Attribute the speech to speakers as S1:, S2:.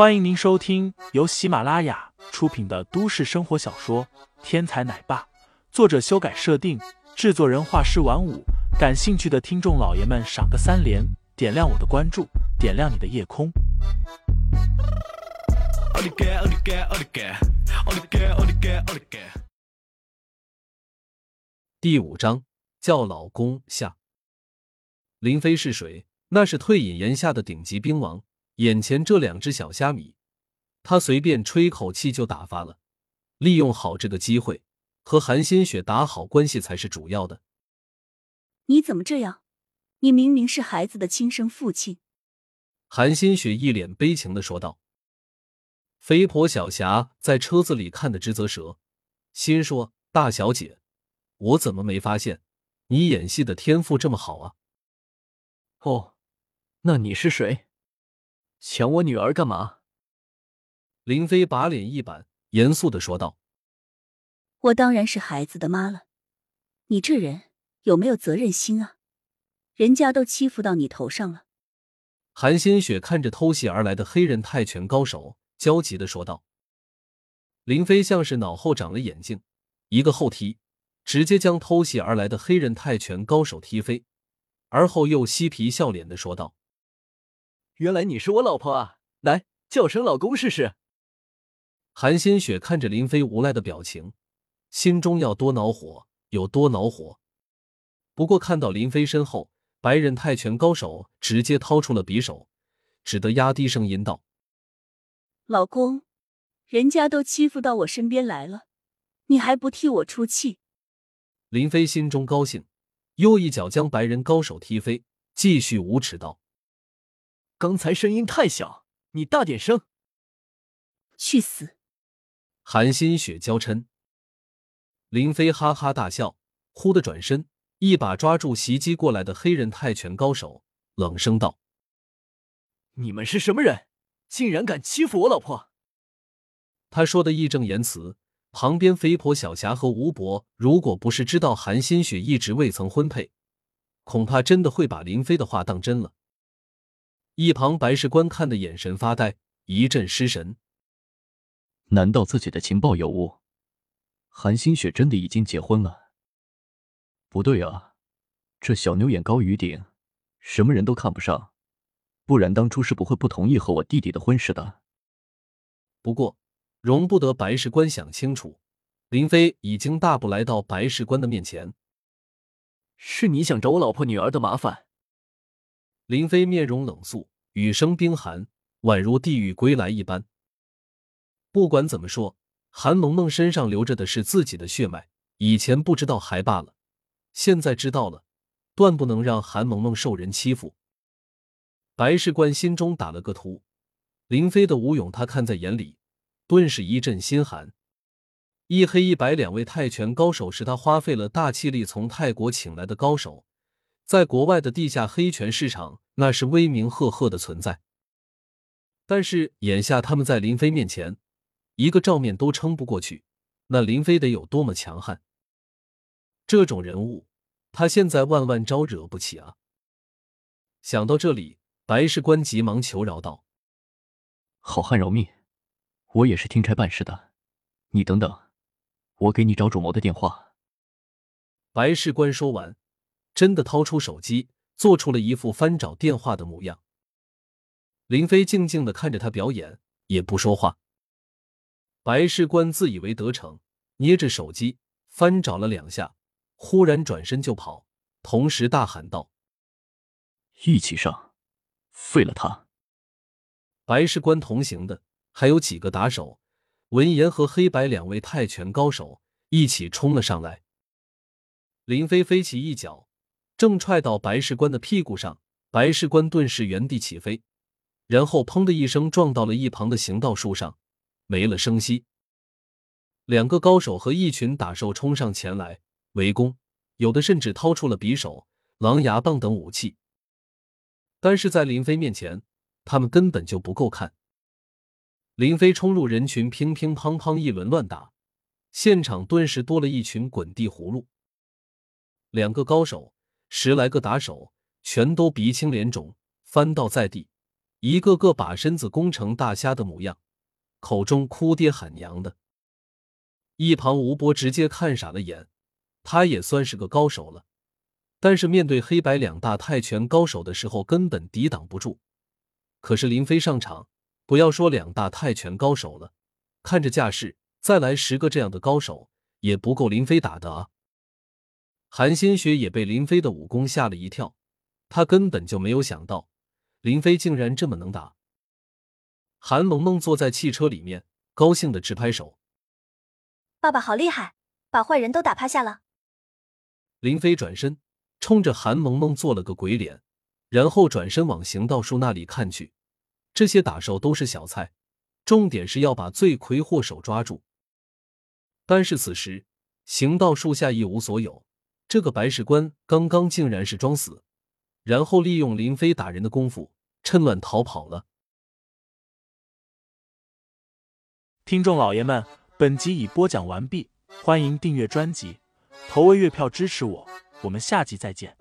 S1: 欢迎您收听由喜马拉雅出品的都市生活小说《天才奶爸》，作者修改设定，制作人画师晚舞。感兴趣的听众老爷们，赏个三连，点亮我的关注，点亮你的夜空。
S2: 第五章叫老公下。林飞是谁？那是退隐岩下的顶级兵王。眼前这两只小虾米，他随便吹口气就打发了。利用好这个机会，和韩新雪打好关系才是主要的。
S3: 你怎么这样？你明明是孩子的亲生父亲。
S2: 韩新雪一脸悲情的说道。肥婆小霞在车子里看的直啧舌，心说：“大小姐，我怎么没发现你演戏的天赋这么好啊？”
S4: 哦，那你是谁？抢我女儿干嘛？
S2: 林飞把脸一板，严肃的说道：“
S3: 我当然是孩子的妈了。你这人有没有责任心啊？人家都欺负到你头上了。”
S2: 韩新雪看着偷袭而来的黑人泰拳高手，焦急的说道：“林飞像是脑后长了眼睛，一个后踢，直接将偷袭而来的黑人泰拳高手踢飞，而后又嬉皮笑脸的说道。”
S4: 原来你是我老婆啊！来叫声老公试试。
S2: 韩新雪看着林飞无赖的表情，心中要多恼火有多恼火。不过看到林飞身后，白人泰拳高手直接掏出了匕首，只得压低声音道：“
S3: 老公，人家都欺负到我身边来了，你还不替我出气？”
S2: 林飞心中高兴，又一脚将白人高手踢飞，继续无耻道。
S4: 刚才声音太小，你大点声。
S3: 去死！
S2: 韩新雪娇嗔。林飞哈哈大笑，忽的转身，一把抓住袭击过来的黑人泰拳高手，冷声道：“
S4: 你们是什么人？竟然敢欺负我老婆！”
S2: 他说的义正言辞。旁边肥婆小霞和吴伯，如果不是知道韩新雪一直未曾婚配，恐怕真的会把林飞的话当真了。一旁白事官看的眼神发呆，一阵失神。
S5: 难道自己的情报有误？韩新雪真的已经结婚了？不对啊，这小妞眼高于顶，什么人都看不上，不然当初是不会不同意和我弟弟的婚事的。
S2: 不过，容不得白事官想清楚，林飞已经大步来到白事官的面前。
S4: 是你想找我老婆女儿的麻烦？
S2: 林飞面容冷肃，语声冰寒，宛如地狱归来一般。不管怎么说，韩萌萌身上流着的是自己的血脉，以前不知道还罢了，现在知道了，断不能让韩萌萌受人欺负。白事官心中打了个突，林飞的武勇他看在眼里，顿时一阵心寒。一黑一白两位泰拳高手是他花费了大气力从泰国请来的高手。在国外的地下黑拳市场，那是威名赫赫的存在。但是眼下他们在林飞面前，一个照面都撑不过去，那林飞得有多么强悍？这种人物，他现在万万招惹不起啊！想到这里，白事官急忙求饶道：“
S5: 好汉饶命，我也是听差办事的，你等等，我给你找主谋的电话。”
S2: 白事官说完。真的掏出手机，做出了一副翻找电话的模样。林飞静静的看着他表演，也不说话。白事官自以为得逞，捏着手机翻找了两下，忽然转身就跑，同时大喊道：“
S5: 一起上，废了他！”
S2: 白事官同行的还有几个打手，文言和黑白两位泰拳高手一起冲了上来。林飞飞起一脚。正踹到白事官的屁股上，白事官顿时原地起飞，然后砰的一声撞到了一旁的行道树上，没了声息。两个高手和一群打手冲上前来围攻，有的甚至掏出了匕首、狼牙棒等武器。但是在林飞面前，他们根本就不够看。林飞冲入人群，乒乒乓乓一轮乱打，现场顿时多了一群滚地葫芦。两个高手。十来个打手全都鼻青脸肿，翻倒在地，一个个把身子弓成大虾的模样，口中哭爹喊娘的。一旁吴波直接看傻了眼，他也算是个高手了，但是面对黑白两大泰拳高手的时候，根本抵挡不住。可是林飞上场，不要说两大泰拳高手了，看着架势，再来十个这样的高手也不够林飞打的啊！韩新雪也被林飞的武功吓了一跳，他根本就没有想到林飞竟然这么能打。韩萌萌坐在汽车里面，高兴的直拍手：“
S6: 爸爸好厉害，把坏人都打趴下了。”
S2: 林飞转身冲着韩萌萌做了个鬼脸，然后转身往行道树那里看去。这些打手都是小菜，重点是要把罪魁祸首抓住。但是此时行道树下一无所有。这个白事官刚刚竟然是装死，然后利用林飞打人的功夫趁乱逃跑了。
S1: 听众老爷们，本集已播讲完毕，欢迎订阅专辑，投喂月票支持我，我们下集再见。